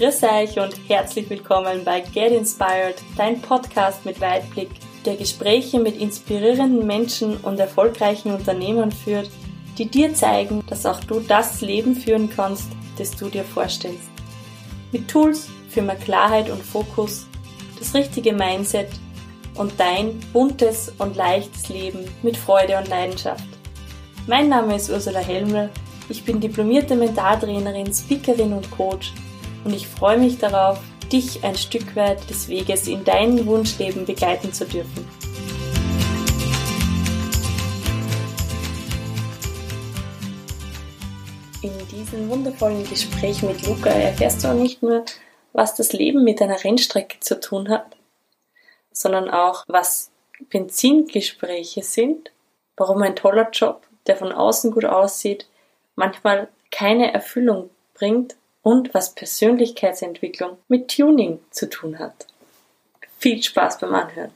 Grüß euch und herzlich willkommen bei Get Inspired, dein Podcast mit Weitblick, der Gespräche mit inspirierenden Menschen und erfolgreichen Unternehmern führt, die dir zeigen, dass auch du das Leben führen kannst, das du dir vorstellst. Mit Tools für mehr Klarheit und Fokus, das richtige Mindset und dein buntes und leichtes Leben mit Freude und Leidenschaft. Mein Name ist Ursula Helmel, ich bin diplomierte Mentaltrainerin, Speakerin und Coach und ich freue mich darauf, dich ein Stück weit des Weges in dein Wunschleben begleiten zu dürfen. In diesem wundervollen Gespräch mit Luca erfährst du auch nicht nur, was das Leben mit einer Rennstrecke zu tun hat, sondern auch, was Benzingespräche sind, warum ein toller Job, der von außen gut aussieht, manchmal keine Erfüllung bringt und was Persönlichkeitsentwicklung mit Tuning zu tun hat. Viel Spaß beim Anhören.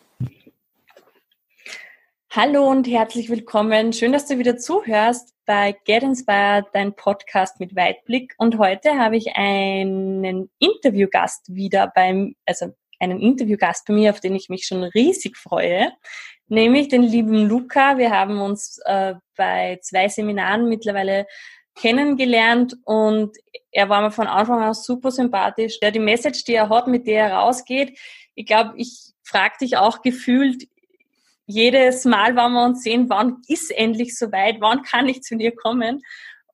Hallo und herzlich willkommen. Schön, dass du wieder zuhörst bei Get Inspired, dein Podcast mit Weitblick. Und heute habe ich einen Interviewgast wieder beim, also einen Interviewgast bei mir, auf den ich mich schon riesig freue, nämlich den lieben Luca. Wir haben uns äh, bei zwei Seminaren mittlerweile kennengelernt und er war mir von Anfang an super sympathisch. Ja, die Message, die er hat, mit der er rausgeht, ich glaube, ich frage dich auch gefühlt jedes Mal, wenn wir uns sehen, wann ist endlich soweit, wann kann ich zu dir kommen?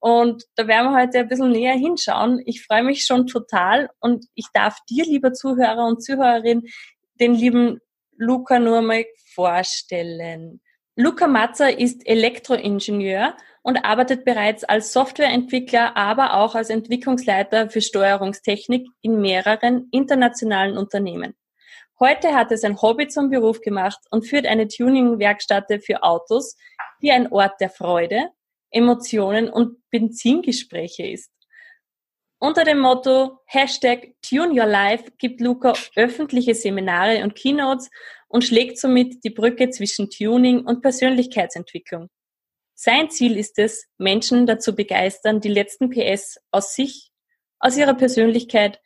Und da werden wir heute ein bisschen näher hinschauen. Ich freue mich schon total und ich darf dir, lieber Zuhörer und Zuhörerin, den lieben Luca nur mal vorstellen. Luca Matzer ist Elektroingenieur und arbeitet bereits als Softwareentwickler, aber auch als Entwicklungsleiter für Steuerungstechnik in mehreren internationalen Unternehmen. Heute hat er sein Hobby zum Beruf gemacht und führt eine Tuning-Werkstatt für Autos, die ein Ort der Freude, Emotionen und Benzingespräche ist. Unter dem Motto Hashtag Tune Your Life gibt Luca öffentliche Seminare und Keynotes und schlägt somit die Brücke zwischen Tuning und Persönlichkeitsentwicklung. Sein Ziel ist es, Menschen dazu begeistern, die letzten PS aus sich, aus ihrer Persönlichkeit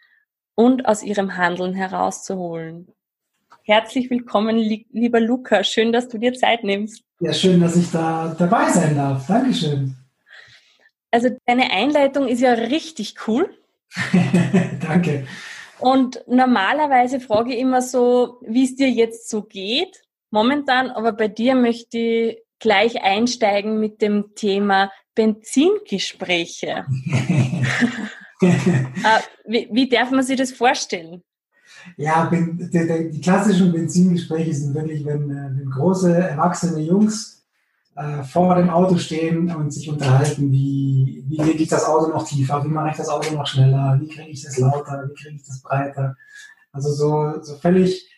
und aus ihrem Handeln herauszuholen. Herzlich willkommen, lieber Luca. Schön, dass du dir Zeit nimmst. Ja, schön, dass ich da dabei sein darf. Dankeschön. Also deine Einleitung ist ja richtig cool. Danke. Und normalerweise frage ich immer so, wie es dir jetzt so geht, momentan, aber bei dir möchte ich gleich einsteigen mit dem Thema Benzingespräche. Äh, wie, wie, darf man sich das vorstellen? Ja, die, klassischen Benzingespräche sind wirklich, wenn, äh, wenn große, erwachsene Jungs äh, vor dem Auto stehen und sich unterhalten, wie, wie lege ich das Auto noch tiefer, wie mache ich das Auto noch schneller, wie kriege ich das lauter, wie kriege ich das breiter. Also so, so völlig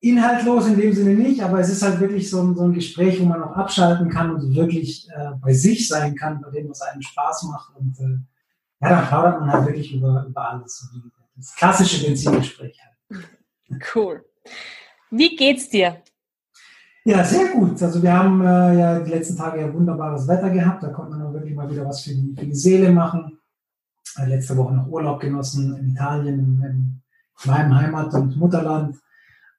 inhaltlos in dem Sinne nicht, aber es ist halt wirklich so ein, so ein Gespräch, wo man auch abschalten kann und wirklich äh, bei sich sein kann, bei dem, was einem Spaß macht. Und äh, ja, dann plaudert man halt wirklich über, über alles. Das klassische Benzingespräch halt. Cool. Wie geht's dir? Ja, sehr gut. Also wir haben äh, ja die letzten Tage ja wunderbares Wetter gehabt. Da konnte man auch wirklich mal wieder was für die, für die Seele machen. Äh, letzte Woche noch Urlaub genossen in Italien, in meinem Heimat- und Mutterland.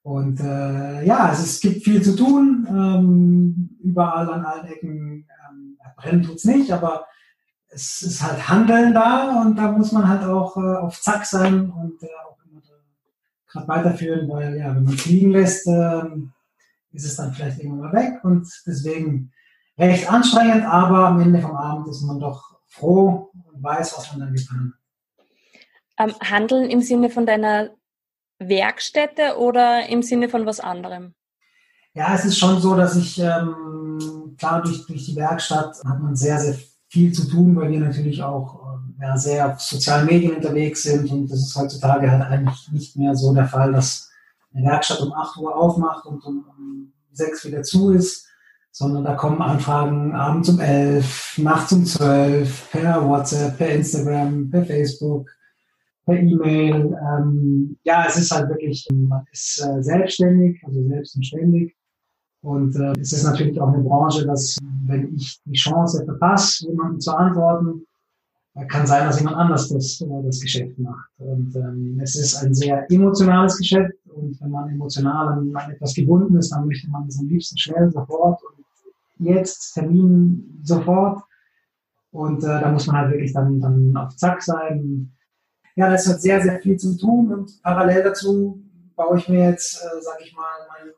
Und äh, ja, also es gibt viel zu tun, ähm, überall an allen Ecken. Ähm, brennen tut's nicht, aber es ist halt Handeln da und da muss man halt auch äh, auf Zack sein und äh, auch immer gerade weiterführen, weil ja, wenn man es liegen lässt, äh, ist es dann vielleicht irgendwann mal weg und deswegen recht anstrengend, aber am Ende vom Abend ist man doch froh und weiß, was man dann getan hat. Ähm, Handeln im Sinne von deiner Werkstätte oder im Sinne von was anderem? Ja, es ist schon so, dass ich, ähm, klar, durch, durch die Werkstatt hat man sehr, sehr viel zu tun, weil wir natürlich auch äh, ja, sehr auf sozialen Medien unterwegs sind und das ist heutzutage halt eigentlich nicht mehr so der Fall, dass eine Werkstatt um 8 Uhr aufmacht und um, um 6 wieder zu ist, sondern da kommen Anfragen abends um 11, nachts um 12, per WhatsApp, per Instagram, per Facebook, per E-Mail. Ähm, ja, es ist halt wirklich, man ist äh, selbstständig, also selbst und ständig. Und äh, es ist natürlich auch eine Branche, dass wenn ich die Chance verpasse, jemandem zu antworten, kann sein, dass jemand anders das, das Geschäft macht. Und ähm, es ist ein sehr emotionales Geschäft und wenn man emotional an, an etwas gebunden ist, dann möchte man es am liebsten schnell, sofort und jetzt, Termin sofort. Und äh, da muss man halt wirklich dann, dann auf Zack sein. Ja, das hat sehr, sehr viel zu tun und parallel dazu baue ich mir jetzt, äh, sage ich mal, meine,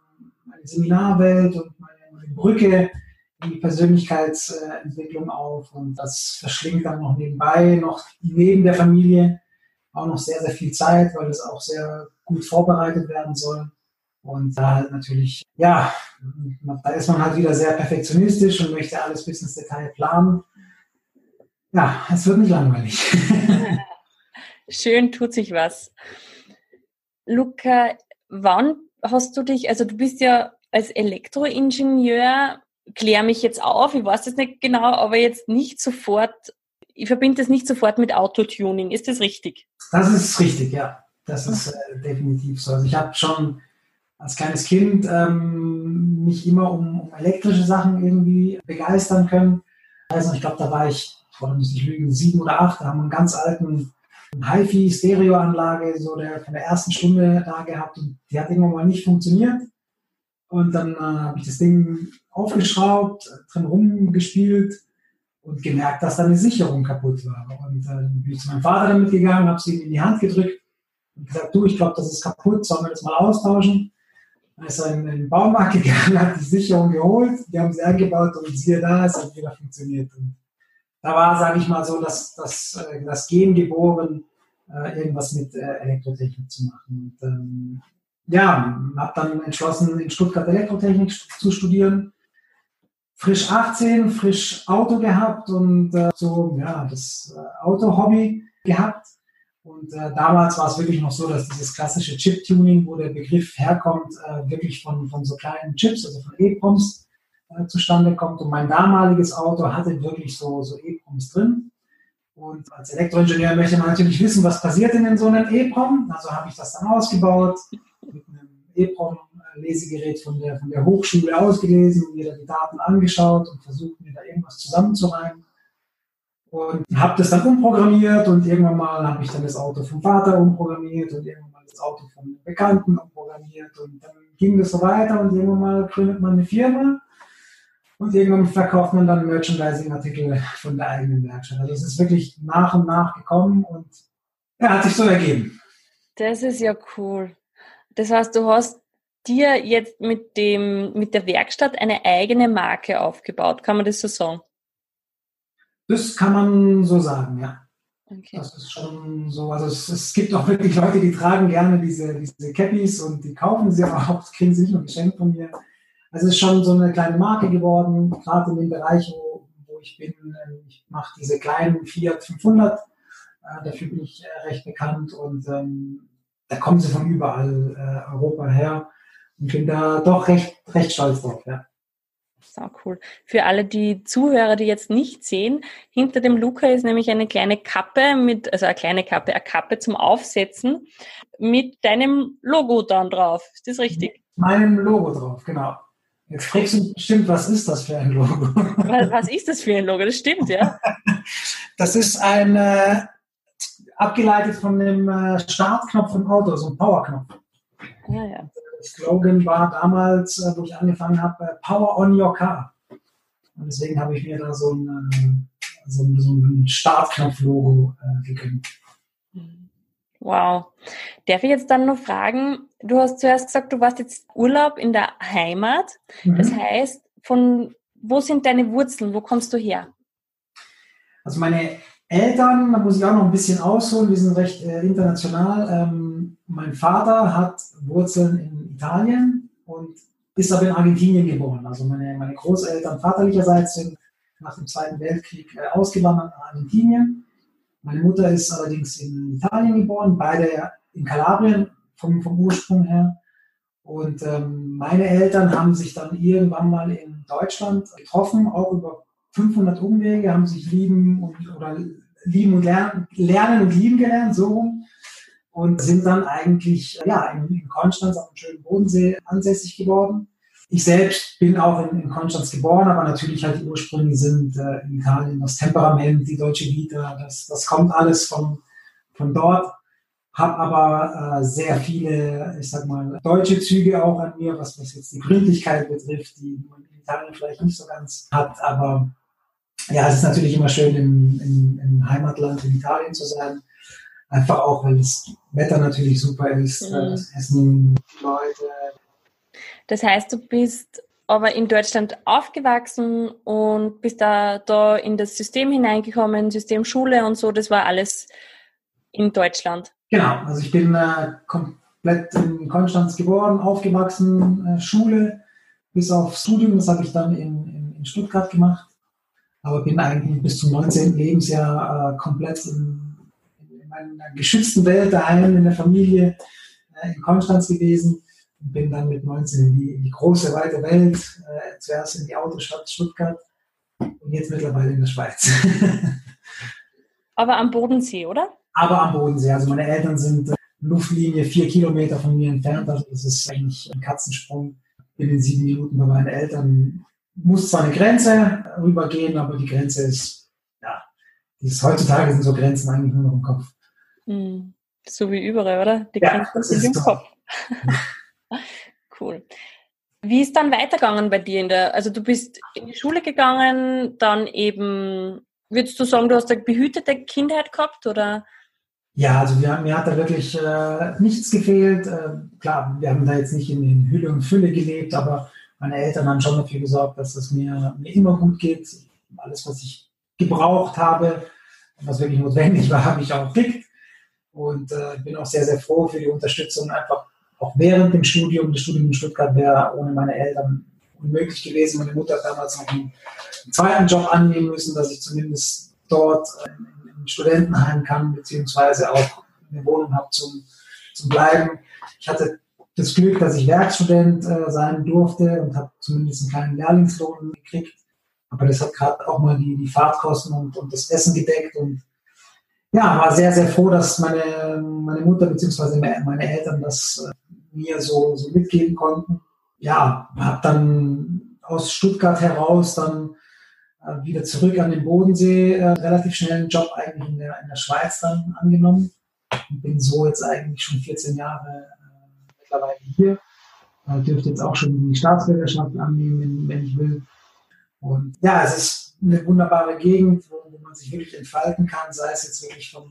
meine Seminarwelt und meine, meine Brücke die Persönlichkeitsentwicklung auf und das verschlingt dann noch nebenbei, noch neben der Familie auch noch sehr, sehr viel Zeit, weil es auch sehr gut vorbereitet werden soll. Und da halt natürlich, ja, da ist man halt wieder sehr perfektionistisch und möchte alles bis ins Detail planen. Ja, es wird nicht langweilig. Schön tut sich was. Luca, wann hast du dich, also du bist ja als Elektroingenieur kläre mich jetzt auf, ich weiß das nicht genau, aber jetzt nicht sofort, ich verbinde das nicht sofort mit Autotuning. Ist das richtig? Das ist richtig, ja. Das ist äh, definitiv so. Also ich habe schon als kleines Kind ähm, mich immer um, um, elektrische Sachen irgendwie begeistern können. Also ich glaube, da war ich, vor muss ich lügen, sieben oder acht, da haben wir einen ganz alten HiFi-Stereoanlage so der, von der ersten Stunde da gehabt und die hat irgendwann mal nicht funktioniert. Und dann äh, habe ich das Ding aufgeschraubt, drin rumgespielt und gemerkt, dass da eine Sicherung kaputt war. Und äh, bin ich zu meinem Vater damit gegangen, habe sie ihm in die Hand gedrückt und gesagt, du, ich glaube, das ist kaputt, sollen wir das mal austauschen? Dann ist er in den Baumarkt gegangen, hat die Sicherung geholt, die haben sie eingebaut und siehe da, es hat wieder funktioniert. Und da war, sage ich mal so, das, das, äh, das Gen geboren, äh, irgendwas mit äh, Elektrotechnik zu machen. Und, ähm, ja, habe dann entschlossen, in Stuttgart Elektrotechnik zu studieren. Frisch 18, frisch Auto gehabt und äh, so, ja, das Auto-Hobby gehabt. Und äh, damals war es wirklich noch so, dass dieses klassische Chip-Tuning, wo der Begriff herkommt, äh, wirklich von, von so kleinen Chips, also von EEPROMs, äh, zustande kommt. Und mein damaliges Auto hatte wirklich so, so EEPROMs drin. Und als Elektroingenieur möchte man natürlich wissen, was passiert denn in so einem EEPROM. Also habe ich das dann ausgebaut, mit einem EPROM-Lesegerät von der, von der Hochschule ausgelesen, mir da die Daten angeschaut und versucht, mir da irgendwas zusammenzureimen. Und habe das dann umprogrammiert und irgendwann mal habe ich dann das Auto vom Vater umprogrammiert und irgendwann mal das Auto von Bekannten umprogrammiert und dann ging das so weiter und irgendwann mal gründet man eine Firma und irgendwann verkauft man dann Merchandising-Artikel von der eigenen Werkstatt. Also es ist wirklich nach und nach gekommen und ja, hat sich so ergeben. Das ist ja cool. Das heißt, du hast dir jetzt mit dem, mit der Werkstatt eine eigene Marke aufgebaut. Kann man das so sagen? Das kann man so sagen, ja. Okay. Das ist schon so. Also es, es, gibt auch wirklich Leute, die tragen gerne diese, diese Cappies und die kaufen sie aber auch, kriegen sie nicht nur geschenkt von mir. Also es ist schon so eine kleine Marke geworden, gerade in dem Bereich, wo, wo ich bin. Ich mache diese kleinen Fiat 500. Äh, dafür bin ich äh, recht bekannt und ähm, da kommen sie von überall äh, Europa her und bin da doch recht, recht stolz drauf, ja. So cool. Für alle die Zuhörer, die jetzt nicht sehen, hinter dem Luca ist nämlich eine kleine Kappe mit, also eine kleine Kappe, eine Kappe zum Aufsetzen mit deinem Logo dann drauf. Ist das richtig? Meinem Logo drauf, genau. Jetzt fragst du bestimmt, was ist das für ein Logo? Was, was ist das für ein Logo? Das stimmt, ja. Das ist ein, äh, abgeleitet von dem äh, Startknopf im Auto, so ein Powerknopf. Ja, ja. Der Slogan war damals, äh, wo ich angefangen habe, äh, Power on your car. Und deswegen habe ich mir da so ein, so ein, so ein Startknopf-Logo gegönnt. Wow. Darf ich jetzt dann noch fragen, du hast zuerst gesagt, du warst jetzt Urlaub in der Heimat. Mhm. Das heißt, von wo sind deine Wurzeln? Wo kommst du her? Also meine Eltern, da muss ich auch noch ein bisschen ausholen, wir sind recht äh, international. Ähm, mein Vater hat Wurzeln in Italien und ist aber in Argentinien geboren. Also meine, meine Großeltern vaterlicherseits sind nach dem Zweiten Weltkrieg äh, ausgewandert nach Argentinien. Meine Mutter ist allerdings in Italien geboren, beide in Kalabrien vom, vom Ursprung her. Und ähm, meine Eltern haben sich dann irgendwann mal in Deutschland getroffen, auch über 500 Umwege, haben sich lieben und, oder lieben und lernen, lernen und lieben gelernt, so rum. Und sind dann eigentlich ja, in, in Konstanz auf dem schönen Bodensee ansässig geworden. Ich selbst bin auch in, in Konstanz geboren, aber natürlich halt die Ursprünge sind äh, in Italien, das Temperament, die deutsche Vita, das, das kommt alles von, von dort. Hab aber äh, sehr viele, ich sag mal, deutsche Züge auch an mir, was, was jetzt die Gründlichkeit betrifft, die man in Italien vielleicht nicht so ganz hat. Aber ja, es ist natürlich immer schön, im, im, im Heimatland in Italien zu sein. Einfach auch, weil das Wetter natürlich super ist, mhm. das Essen, die Leute, das heißt, du bist aber in Deutschland aufgewachsen und bist da, da in das System hineingekommen, System Schule und so, das war alles in Deutschland. Genau, also ich bin äh, komplett in Konstanz geboren, aufgewachsen, äh, Schule, bis auf Studium, das habe ich dann in, in, in, Stuttgart gemacht, aber bin eigentlich bis zum 19. Lebensjahr äh, komplett in, in, meiner geschützten Welt daheim in der Familie äh, in Konstanz gewesen bin dann mit 19 in die, in die große, weite Welt, äh, zuerst in die Autostadt Stuttgart und jetzt mittlerweile in der Schweiz. Aber am Bodensee, oder? Aber am Bodensee. Also meine Eltern sind äh, Luftlinie vier Kilometer von mir entfernt. Also das ist eigentlich ein Katzensprung. Bin in sieben Minuten bei meinen Eltern. Muss zwar eine Grenze rübergehen, aber die Grenze ist, ja, ist, heutzutage sind so Grenzen eigentlich nur noch im Kopf. Hm. So wie überall, oder? Die ja, Grenzen sind im. Kopf. Cool. Wie ist dann weitergegangen bei dir in der, also du bist in die Schule gegangen, dann eben, würdest du sagen, du hast eine behütete Kindheit gehabt oder? Ja, also wir, mir hat da wirklich äh, nichts gefehlt. Äh, klar, wir haben da jetzt nicht in, in Hülle und Fülle gelebt, aber meine Eltern haben schon dafür gesorgt, dass es mir, mir immer gut geht. Alles, was ich gebraucht habe, was wirklich notwendig war, habe ich auch gekriegt. Und äh, bin auch sehr, sehr froh für die Unterstützung einfach auch während dem Studium, das Studium in Stuttgart wäre ohne meine Eltern unmöglich gewesen. Meine Mutter hat damals noch einen zweiten Job annehmen müssen, dass ich zumindest dort im Studentenheim kann, beziehungsweise auch eine Wohnung habe zum, zum Bleiben. Ich hatte das Glück, dass ich Werkstudent äh, sein durfte und habe zumindest einen kleinen Lehrlingslohn gekriegt. Aber das hat gerade auch mal die, die Fahrtkosten und, und das Essen gedeckt und ja, war sehr, sehr froh, dass meine, meine Mutter bzw. meine Eltern das äh, mir so, so mitgeben konnten. Ja, habe dann aus Stuttgart heraus dann äh, wieder zurück an den Bodensee äh, relativ schnell einen Job eigentlich in der, in der Schweiz dann angenommen und bin so jetzt eigentlich schon 14 Jahre äh, mittlerweile hier. Äh, dürfte jetzt auch schon die Staatsbürgerschaft annehmen, wenn, wenn ich will. Und ja, es ist eine wunderbare Gegend, wo, man sich wirklich entfalten kann, sei es jetzt wirklich von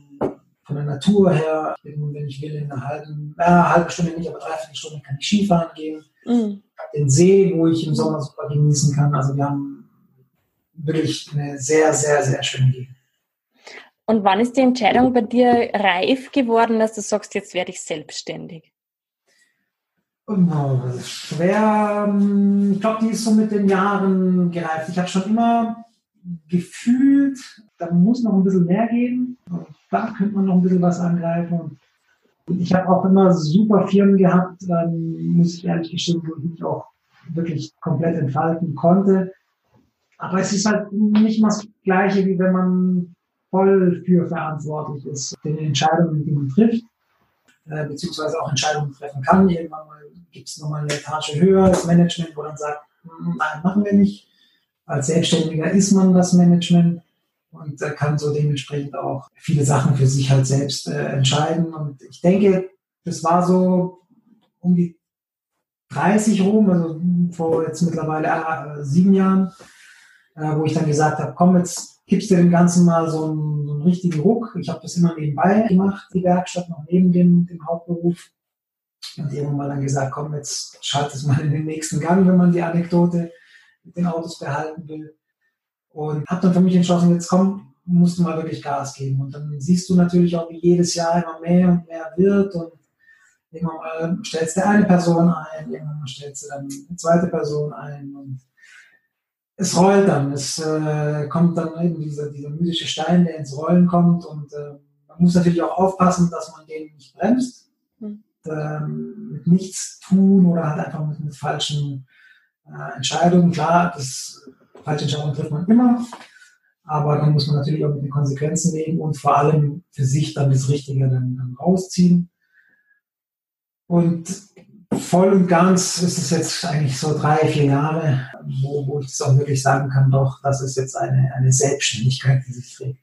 von der Natur her, wenn ich will, in einer halben, äh, halbe Stunde nicht, aber dreiviertel Stunde kann ich Skifahren gehen. Mhm. Den See, wo ich im Sommer super genießen kann. Also wir haben wirklich eine sehr, sehr, sehr schöne Gegend. Und wann ist die Entscheidung bei dir reif geworden, dass du sagst, jetzt werde ich selbstständig? Oh, das ist schwer. Ich glaube, die ist so mit den Jahren gereift. Ich habe schon immer gefühlt, da muss noch ein bisschen mehr geben da könnte man noch ein bisschen was angreifen. Und ich habe auch immer super Firmen gehabt, ähm, muss ich ehrlich gestehen, wo ich mich auch wirklich komplett entfalten konnte. Aber es ist halt nicht mal das Gleiche, wie wenn man voll für verantwortlich ist, den Entscheidungen, die man trifft, äh, beziehungsweise auch Entscheidungen treffen kann. Irgendwann mal gibt es nochmal eine Etage höher, das Management, wo dann sagt, hm, nein, machen wir nicht. Als Selbstständiger ist man das Management und äh, kann so dementsprechend auch viele Sachen für sich halt selbst äh, entscheiden. Und ich denke, das war so um die 30 rum, also vor jetzt mittlerweile äh, sieben Jahren, äh, wo ich dann gesagt habe, komm, jetzt gibst du dem Ganzen mal so einen, so einen richtigen Ruck. Ich habe das immer nebenbei gemacht, die Werkstatt, noch neben dem, dem Hauptberuf. Und irgendwann mal dann gesagt, komm, jetzt schalt es mal in den nächsten Gang, wenn man die Anekdote mit den Autos behalten will. Und habe dann für mich entschlossen, jetzt komm, musst du mal wirklich Gas geben. Und dann siehst du natürlich auch, wie jedes Jahr immer mehr und mehr wird. Und irgendwann mal stellst du eine Person ein, irgendwann mal stellst du dann eine zweite Person ein. Und es rollt dann. Es äh, kommt dann eben dieser, dieser mystische Stein, der ins Rollen kommt. Und äh, man muss natürlich auch aufpassen, dass man den nicht bremst. Mhm. Ähm, mit nichts tun oder halt einfach mit, mit falschen äh, Entscheidungen. Klar, das falsche Entscheidungen trifft man immer, aber dann muss man natürlich auch mit den Konsequenzen leben und vor allem für sich dann das Richtige dann, dann rausziehen. Und voll und ganz ist es jetzt eigentlich so drei, vier Jahre, wo, wo ich das auch wirklich sagen kann, doch, das ist jetzt eine, eine Selbstständigkeit, die sich trägt.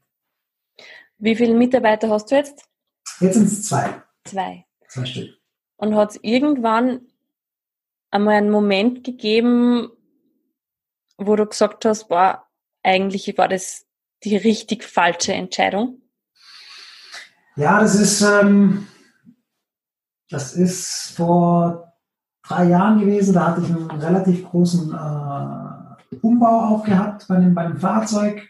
Wie viele Mitarbeiter hast du jetzt? Jetzt sind es zwei. Zwei. Zwei Stück. Und hat es irgendwann einmal einen Moment gegeben, wo du gesagt hast, boah, eigentlich war das die richtig falsche Entscheidung? Ja, das ist, ähm, das ist vor drei Jahren gewesen. Da hatte ich einen relativ großen äh, Umbau auch gehabt bei einem, bei einem Fahrzeug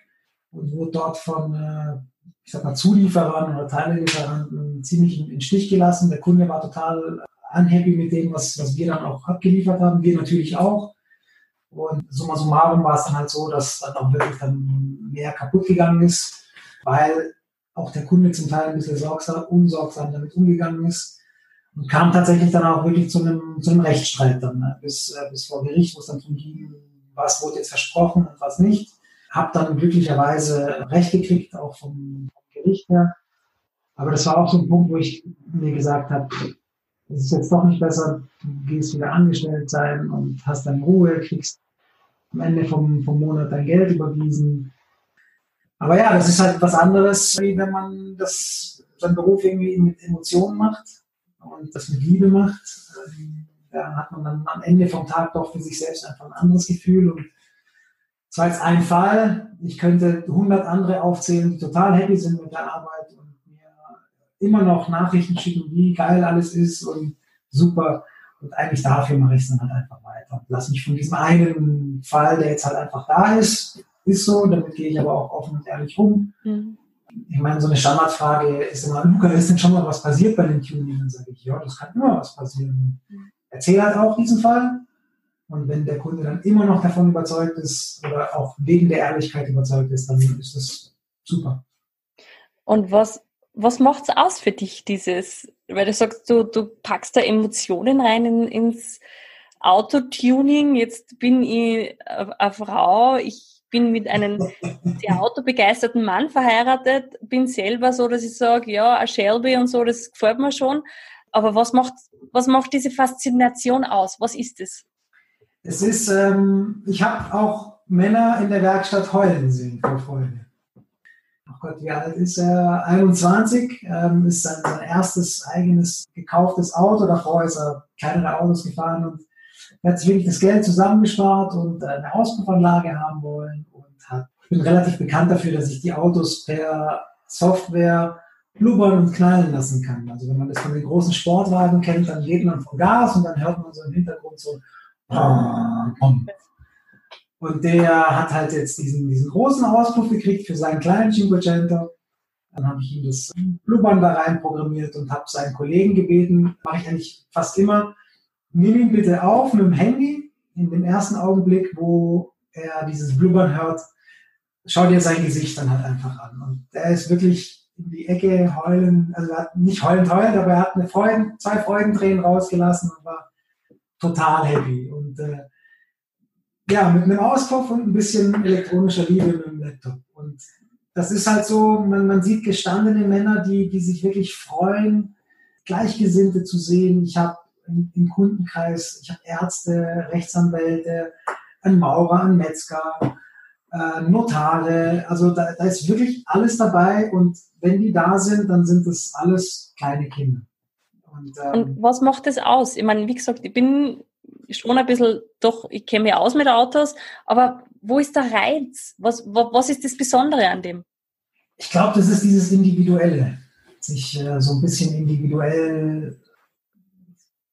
und wurde dort von, äh, ich sag mal, Zulieferern oder Teilelieferanten ziemlich in, in Stich gelassen. Der Kunde war total unhappy mit dem, was, was wir dann auch abgeliefert haben. Wir natürlich auch. Und summa summarum war es dann halt so, dass dann auch wirklich dann mehr kaputt gegangen ist, weil auch der Kunde zum Teil ein bisschen sorgsam, unsorgsam damit umgegangen ist und kam tatsächlich dann auch wirklich zu einem, zu einem Rechtsstreit dann, ne? bis, äh, bis vor Gericht, wo es dann darum ging, was wurde jetzt versprochen und was nicht. Hab dann glücklicherweise Recht gekriegt, auch vom, vom Gericht her. Aber das war auch so ein Punkt, wo ich mir gesagt habe, es ist jetzt doch nicht besser, du gehst wieder angestellt sein und hast dann Ruhe, kriegst am Ende vom, vom Monat dein Geld überwiesen. Aber ja, das ist halt was anderes, wie wenn man das, seinen Beruf irgendwie mit Emotionen macht und das mit Liebe macht. Ähm, da hat man dann am Ende vom Tag doch für sich selbst einfach ein anderes Gefühl. Und zwar jetzt ein Fall, ich könnte 100 andere aufzählen, die total happy sind mit der Arbeit und immer noch Nachrichten schicken, wie geil alles ist und super. Und eigentlich dafür mache ich es dann halt einfach weiter. Lass mich von diesem einen Fall, der jetzt halt einfach da ist, ist so, damit gehe ich aber auch offen und ehrlich rum. Mhm. Ich meine, so eine Standardfrage ist immer, Luca, ist denn schon mal was passiert bei den Tuning? Dann sage ich, ja, das kann immer was passieren. Mhm. Erzähl halt auch diesen Fall. Und wenn der Kunde dann immer noch davon überzeugt ist oder auch wegen der Ehrlichkeit überzeugt ist, dann ist das super. Und was was macht's aus für dich, dieses, weil du sagst, du, du packst da Emotionen rein in, ins Autotuning. Jetzt bin ich eine Frau, ich bin mit einem sehr autobegeisterten Mann verheiratet, bin selber so, dass ich sage, ja, ein Shelby und so, das gefällt mir schon. Aber was macht, was macht diese Faszination aus? Was ist es? Es ist, ähm, ich habe auch Männer in der Werkstatt heulen sehen vor Freude. Gott, wie alt ist er? 21, ähm, ist sein, sein erstes eigenes gekauftes Auto. Davor ist er kleinere Autos gefahren und hat sich wirklich das Geld zusammengespart und eine Auspuffanlage haben wollen und hat, ich bin relativ bekannt dafür, dass ich die Autos per Software blubbern und knallen lassen kann. Also wenn man das von den großen Sportwagen kennt, dann geht man vom Gas und dann hört man so im Hintergrund so und der hat halt jetzt diesen, diesen großen Auspuff gekriegt für seinen kleinen Cinquecento. Dann habe ich ihm das Blubbern da rein programmiert und habe seinen Kollegen gebeten, mache ich eigentlich fast immer, nimm ihn bitte auf mit dem Handy in dem ersten Augenblick, wo er dieses Blubbern hört, schau dir sein Gesicht dann halt einfach an. Und er ist wirklich in die Ecke heulen, also er hat nicht heulend heulend, aber er hat eine Freuden, zwei Freudentränen rausgelassen und war total happy. Und äh, ja, mit einem Auspuff und ein bisschen elektronischer Liebe mit dem Laptop. Und das ist halt so, man, man sieht gestandene Männer, die, die sich wirklich freuen, Gleichgesinnte zu sehen. Ich habe im, im Kundenkreis, ich habe Ärzte, Rechtsanwälte, einen Maurer, einen Metzger, äh, Notare. Also da, da ist wirklich alles dabei und wenn die da sind, dann sind das alles kleine Kinder. Und, ähm, und was macht das aus? Ich meine, wie gesagt, ich bin schon ein bisschen, doch, ich kenne mich aus mit Autos, aber wo ist der Reiz? Was, was ist das Besondere an dem? Ich glaube, das ist dieses Individuelle. Sich äh, so ein bisschen individuell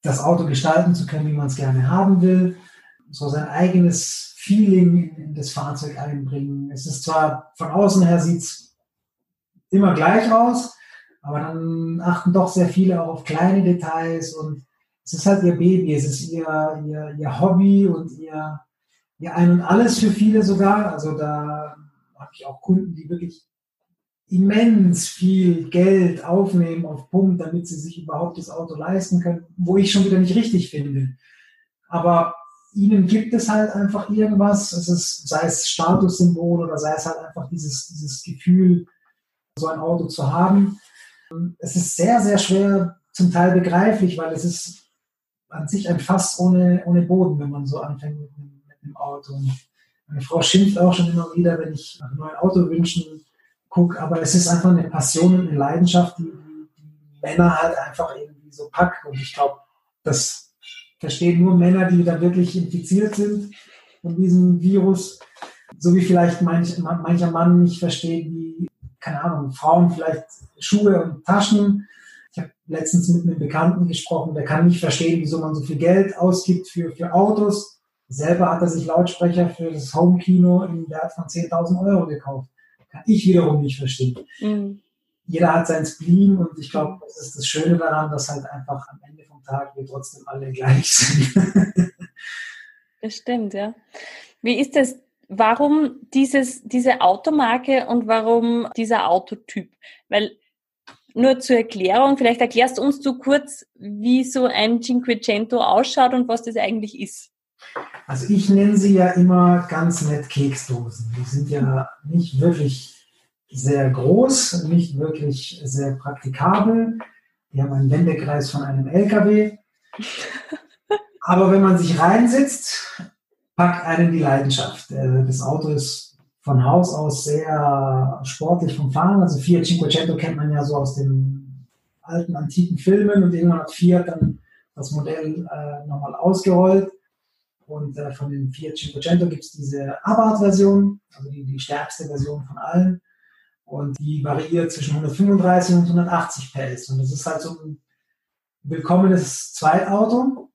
das Auto gestalten zu können, wie man es gerne haben will. So sein eigenes Feeling in das Fahrzeug einbringen. Es ist zwar von außen her sieht es immer gleich aus, aber dann achten doch sehr viele auf kleine Details und es ist halt ihr Baby, es ist ihr, ihr, ihr Hobby und ihr, ihr Ein und Alles für viele sogar. Also da habe ich auch Kunden, die wirklich immens viel Geld aufnehmen auf Pump, damit sie sich überhaupt das Auto leisten können, wo ich schon wieder nicht richtig finde. Aber ihnen gibt es halt einfach irgendwas, es ist, sei es Statussymbol oder sei es halt einfach dieses, dieses Gefühl, so ein Auto zu haben. Es ist sehr, sehr schwer zum Teil begreiflich, weil es ist an sich ein Fass ohne, ohne Boden, wenn man so anfängt mit einem, mit einem Auto. Meine Frau schimpft auch schon immer wieder, wenn ich nach neuen Autowünschen gucke, aber es ist einfach eine Passion und eine Leidenschaft, die, die Männer halt einfach irgendwie so packt. Und ich glaube, das verstehen nur Männer, die da wirklich infiziert sind von diesem Virus. So wie vielleicht manch, mancher Mann nicht versteht, wie, keine Ahnung, Frauen vielleicht Schuhe und Taschen. Letztens mit einem Bekannten gesprochen, der kann nicht verstehen, wieso man so viel Geld ausgibt für, für Autos. Selber hat er sich Lautsprecher für das Home-Kino im Wert von 10.000 Euro gekauft. Kann ich wiederum nicht verstehen. Mhm. Jeder hat sein Spleen und ich glaube, das ist das Schöne daran, dass halt einfach am Ende vom Tag wir trotzdem alle gleich sind. das stimmt, ja. Wie ist das? Warum dieses, diese Automarke und warum dieser Autotyp? Weil nur zur Erklärung, vielleicht erklärst du uns du kurz, wie so ein Cinquecento ausschaut und was das eigentlich ist. Also ich nenne sie ja immer ganz nett Keksdosen. Die sind ja nicht wirklich sehr groß, nicht wirklich sehr praktikabel. Die haben einen Wendekreis von einem LKW. Aber wenn man sich reinsetzt, packt einen die Leidenschaft. Äh, das Auto ist von Haus aus sehr sportlich vom Fahren. Also Fiat Cinquecento kennt man ja so aus den alten, antiken Filmen und irgendwann hat Fiat dann das Modell äh, nochmal ausgerollt. Und äh, von den Fiat Cinquecento gibt es diese Abarth-Version, also die, die stärkste Version von allen. Und die variiert zwischen 135 und 180 PS. Und das ist halt so ein willkommenes Zweitauto.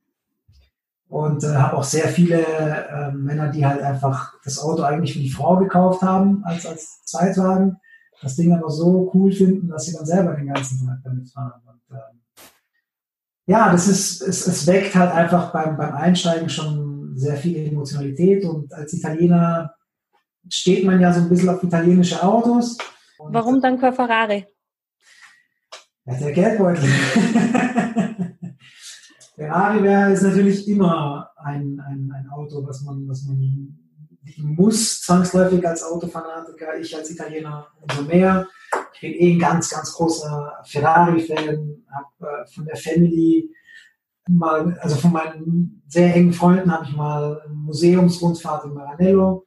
Und äh, habe auch sehr viele äh, Männer, die halt einfach das Auto eigentlich für die Frau gekauft haben als, als Zweitwagen, das Ding aber so cool finden, dass sie dann selber den ganzen Tag damit fahren. Und, äh, ja, das ist, es, es weckt halt einfach beim, beim Einsteigen schon sehr viel Emotionalität und als Italiener steht man ja so ein bisschen auf italienische Autos. Warum dann Ferrari? Ja, der Geldbeutel. Ferrari wäre ist natürlich immer ein, ein, ein Auto, was man, was man lieben muss, zwangsläufig als Autofanatiker. Ich als Italiener umso mehr. Ich bin eh ein ganz, ganz großer Ferrari-Fan, habe äh, von der Family mal, also von meinen sehr engen Freunden habe ich mal eine Museumsrundfahrt in Maranello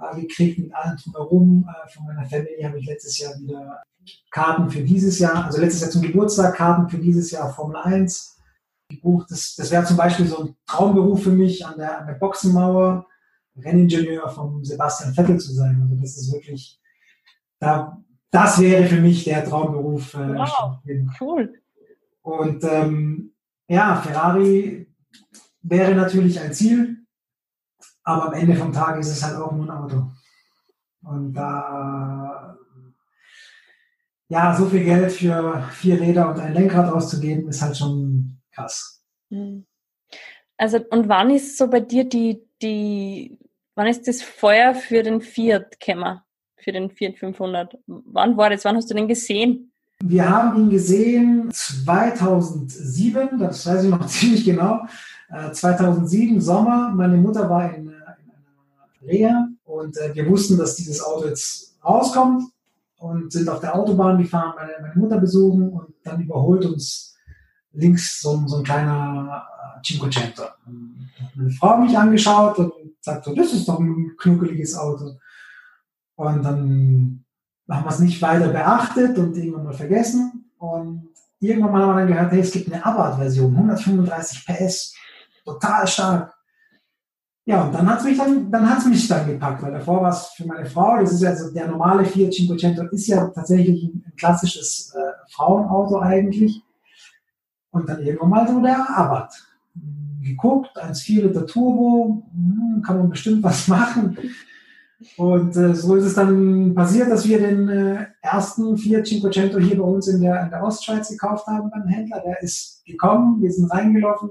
äh, gekriegt mit allem drumherum. Äh, von meiner Family habe ich letztes Jahr wieder Karten für dieses Jahr, also letztes Jahr zum Geburtstag Karten für dieses Jahr Formel 1 gebucht. Das, das wäre zum Beispiel so ein Traumberuf für mich, an der, an der Boxenmauer Renningenieur von Sebastian Vettel zu sein. Also das ist wirklich, da, das wäre für mich der Traumberuf. Äh, wow, cool. Und ähm, ja, Ferrari wäre natürlich ein Ziel, aber am Ende vom Tag ist es halt auch nur ein Auto. Und da, ja, so viel Geld für vier Räder und ein Lenkrad auszugeben, ist halt schon krass. Hm. Also, und wann ist so bei dir die, die, wann ist das Feuer für den Fiat gekommen? Für den Fiat 500? Wann war das? Wann hast du den gesehen? Wir haben ihn gesehen 2007, das weiß ich noch ziemlich genau. 2007 äh, Sommer. Meine Mutter war in, äh, in einer Reha und äh, wir wussten, dass dieses Auto jetzt rauskommt und sind auf der Autobahn. Wir fahren meine, meine Mutter besuchen und dann überholt uns links so, so ein kleiner äh, Cinquecento. Meine Frau hat mich angeschaut und sagt so, das ist doch ein knuckeliges Auto. Und dann haben wir es nicht weiter beachtet und irgendwann mal vergessen. Und irgendwann mal haben wir dann gehört, hey, es gibt eine Abarth-Version, 135 PS, total stark. Ja, und dann hat es mich dann, dann hat's mich dann gepackt, weil davor war es für meine Frau, das ist ja so, der normale Fiat Cinquecento ist ja tatsächlich ein, klassisches äh, Frauenauto eigentlich. Und dann irgendwann mal so der Abarth. Geguckt, 1,4 Liter Turbo, hm, kann man bestimmt was machen. Und äh, so ist es dann passiert, dass wir den äh, ersten Fiat Cinquecento hier bei uns in der, in der Ostschweiz gekauft haben beim Händler. Der ist gekommen, wir sind reingelaufen,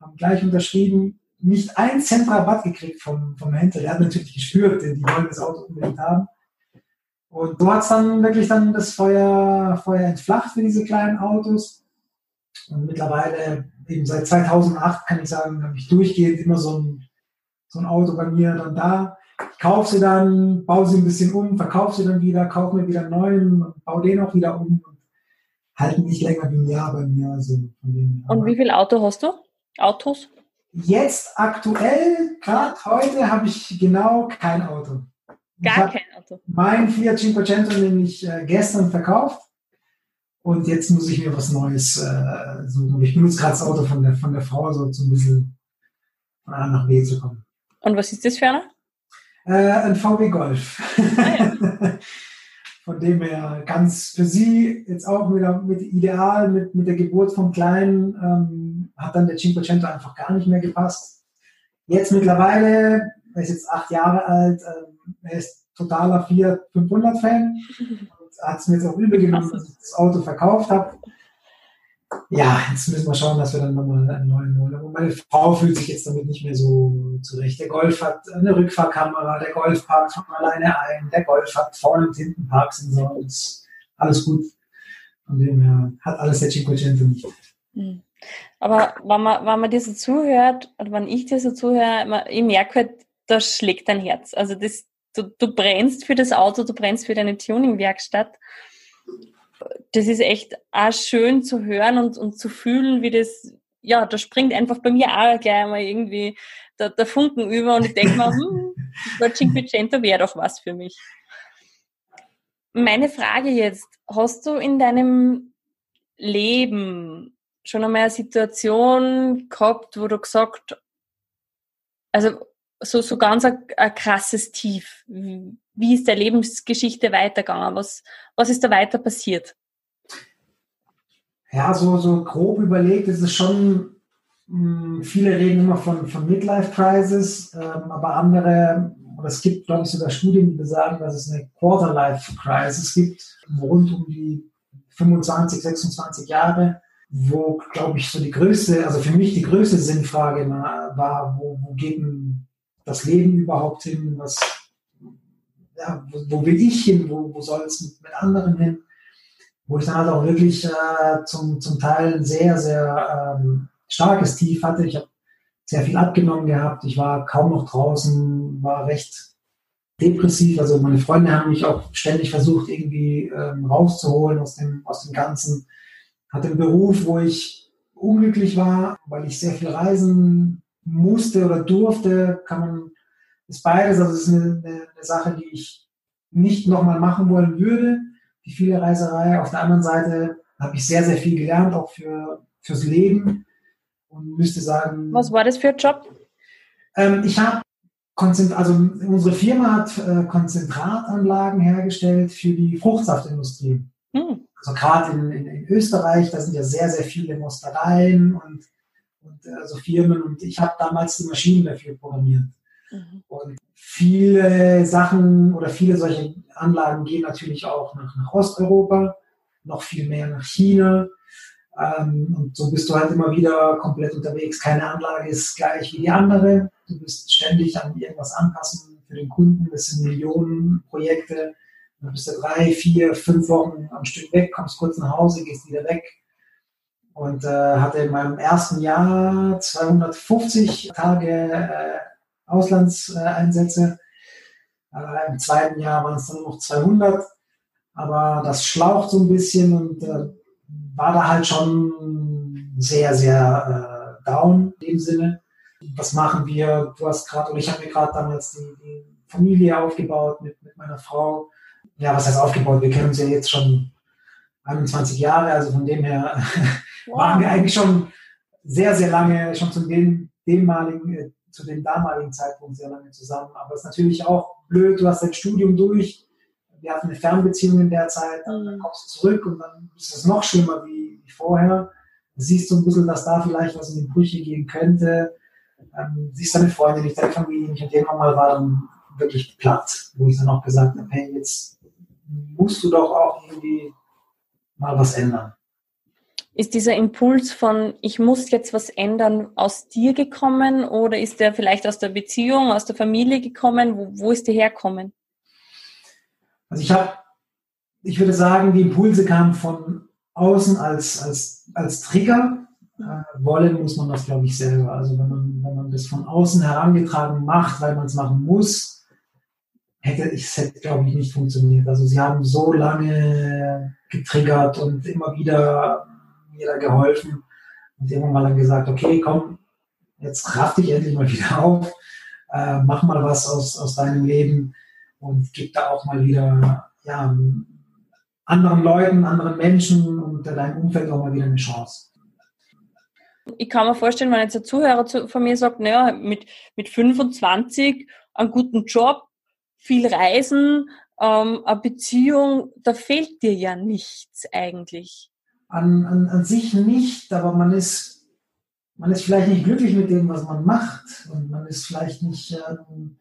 haben gleich unterschrieben, nicht ein Cent Rabatt gekriegt vom, vom Händler. Der hat natürlich gespürt, die wollen das Auto unbedingt haben. Und so hat es dann wirklich dann das Feuer, Feuer entflacht für diese kleinen Autos. Und mittlerweile, eben seit 2008, kann ich sagen, habe ich durchgehend immer so ein, so ein Auto bei mir dann da. Ich kaufe sie dann, baue sie ein bisschen um, verkaufe sie dann wieder, kaufe mir wieder einen neuen und baue den auch wieder um. Und halten nicht länger wie ein Jahr bei mir. Also von dem, Und wie viel Auto hast du? Autos? Jetzt aktuell, gerade heute, habe ich genau kein Auto. Gar kein Auto. Mein Fiat Cinquecento nämlich äh, gestern verkauft und jetzt muss ich mir was Neues äh, suchen. Ich benutze gerade das Auto von der, von der Frau, so zum bisschen von A nach B zu kommen. Und was ist das für einer? Äh, ein VW Golf. Ah, ja. von dem her ganz für sie jetzt auch wieder mit ideal, mit, mit der Geburt vom Kleinen, ähm, hat dann der Cinquecento einfach gar nicht mehr gepasst. Jetzt mittlerweile, er ist jetzt acht Jahre alt, ähm, er ist totaler Fiat 500 Fan. Hat es mir jetzt auch übel genommen, dass ich das Auto verkauft habe ja, jetzt müssen wir schauen, dass wir dann nochmal einen neuen holen. Aber meine Frau fühlt sich jetzt damit nicht mehr so zurecht. Der Golf hat eine Rückfahrkamera, der Golf parkt von alleine ein, der Golf hat vorne und hinten Parksensor, ist alles gut. Von dem her hat alles der Cinquecento nicht. Hm. Aber wenn man, wenn man dir so zuhört, oder wenn ich dir so zuhöre, ich merke halt, da schlägt dein Herz. Also das, du, du brennst für das Auto, du brennst für deine Tuning-Werkstatt das ist echt auch schön zu hören und, und zu fühlen, wie das, ja, da springt einfach bei mir auch gleich mal irgendwie der, der Funken über und ich denke mir, hm, das Cinquecento wäre doch was für mich. Meine Frage jetzt, hast du in deinem Leben schon einmal eine Situation gehabt, wo du gesagt, also so, so ganz ein, ein krasses Tief. Wie ist der Lebensgeschichte weitergegangen? Was, was ist da weiter passiert? Ja, so, so grob überlegt ist es schon, mh, hm, viele reden immer von, von Midlife Crisis, ähm, aber andere, oder es gibt, glaube ich, sogar Studien, die besagen, dass es eine Quarter-Life Crisis gibt, rund um die 25, 26 Jahre, wo, glaube ich, so die größte, also für mich die größte Sinnfrage war, wo, wo geht denn das Leben überhaupt hin? Was, ja, wo, wo will ich hin? Wo, wo soll es mit, mit anderen hin? Wo ich dann halt auch wirklich äh, zum, zum Teil ein sehr, sehr ähm, starkes Tief hatte. Ich habe sehr viel abgenommen gehabt. Ich war kaum noch draußen, war recht depressiv. Also meine Freunde haben mich auch ständig versucht, irgendwie ähm, rauszuholen aus dem, aus dem Ganzen. Hatte einen Beruf, wo ich unglücklich war, weil ich sehr viel reisen musste oder durfte, kann man, ist beides, also es ist eine, eine, eine Sache, die ich nicht nochmal machen wollen würde, die viele Reiserei. Auf der anderen Seite habe ich sehr, sehr viel gelernt, auch für, fürs Leben und müsste sagen. Was war das für ein Job? Ähm, ich habe also unsere Firma hat äh, Konzentratanlagen hergestellt für die Fruchtsaftindustrie. Hm. Also gerade in, in, in, Österreich, da sind ja sehr, sehr viele Mostereien und und also Firmen und ich habe damals die Maschinen dafür programmiert. Mhm. Und viele Sachen oder viele solche Anlagen gehen natürlich auch nach, nach Osteuropa, noch viel mehr nach China. Ähm, und so bist du halt immer wieder komplett unterwegs. Keine Anlage ist gleich wie die andere. Du bist ständig an irgendwas anpassen für den Kunden. Das sind Millionen Projekte. Dann bist du drei, vier, fünf Wochen am Stück weg, kommst kurz nach Hause, gehst wieder weg und äh, hatte in meinem ersten Jahr 250 Tage äh, Auslandseinsätze. Äh, Im zweiten Jahr waren es dann noch 200. Aber das schlaucht so ein bisschen und äh, war da halt schon sehr, sehr äh, down in dem Sinne. Was machen wir? Du hast gerade, oder ich habe mir gerade damals die, die, Familie aufgebaut mit, mit meiner Frau. Ja, was heißt aufgebaut? Wir kennen uns ja jetzt schon 21 Jahre, also von dem her wow. waren wir eigentlich schon sehr, sehr lange, schon zu dem, demaligen, äh, zu dem damaligen Zeitpunkt sehr lange zusammen. Aber es ist natürlich auch blöd, du hast dein Studium durch, wir hatten eine Fernbeziehung in der Zeit, dann, mhm. kommst du zurück und dann ist es noch schlimmer wie, wie vorher. Du siehst so ein bisschen, dass da vielleicht was in die Brüche gehen könnte. Ähm, siehst deine Freunde nicht, deine Familie nicht. Und irgendwann mal war dann wirklich platt, wo ich dann auch gesagt habe, hey, jetzt musst du doch auch irgendwie mal was ändern. Ist dieser Impuls von, ich muss jetzt was ändern, aus dir gekommen oder ist der vielleicht aus der Beziehung, aus der Familie gekommen? Wo, wo ist der herkommen? Also ich habe, ich würde sagen, die Impulse kamen von außen als, als, als Trigger. Äh, wollen muss man das, glaube ich, selber. Also wenn man, wenn man das von außen herangetragen macht, weil man es machen muss, hätte ich hätte, glaube ich, nicht funktioniert. Also sie haben so lange getriggert und immer wieder mir da geholfen und irgendwann mal dann gesagt, okay, komm, jetzt raff dich endlich mal wieder auf, äh, mach mal was aus, aus deinem Leben und gib da auch mal wieder ja, anderen Leuten, anderen Menschen und deinem Umfeld auch mal wieder eine Chance. Ich kann mir vorstellen, wenn jetzt ein Zuhörer von mir sagt, naja, mit, mit 25 einen guten Job, viel Reisen, ähm, eine Beziehung, da fehlt dir ja nichts eigentlich. An, an, an sich nicht, aber man ist, man ist vielleicht nicht glücklich mit dem, was man macht und man ist vielleicht nicht, ähm,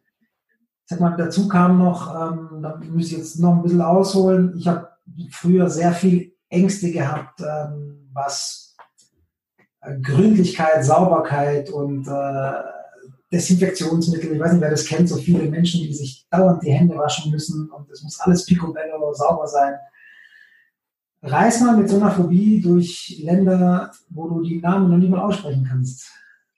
sag mal, dazu kam noch, ähm, da muss ich jetzt noch ein bisschen ausholen, ich habe früher sehr viel Ängste gehabt, ähm, was äh, Gründlichkeit, Sauberkeit und äh, Desinfektionsmittel, ich weiß nicht, wer das kennt, so viele Menschen, die sich dauernd die Hände waschen müssen und es muss alles picobello sauber sein. Reis mal mit so einer Phobie durch Länder, wo du die Namen noch nicht mal aussprechen kannst.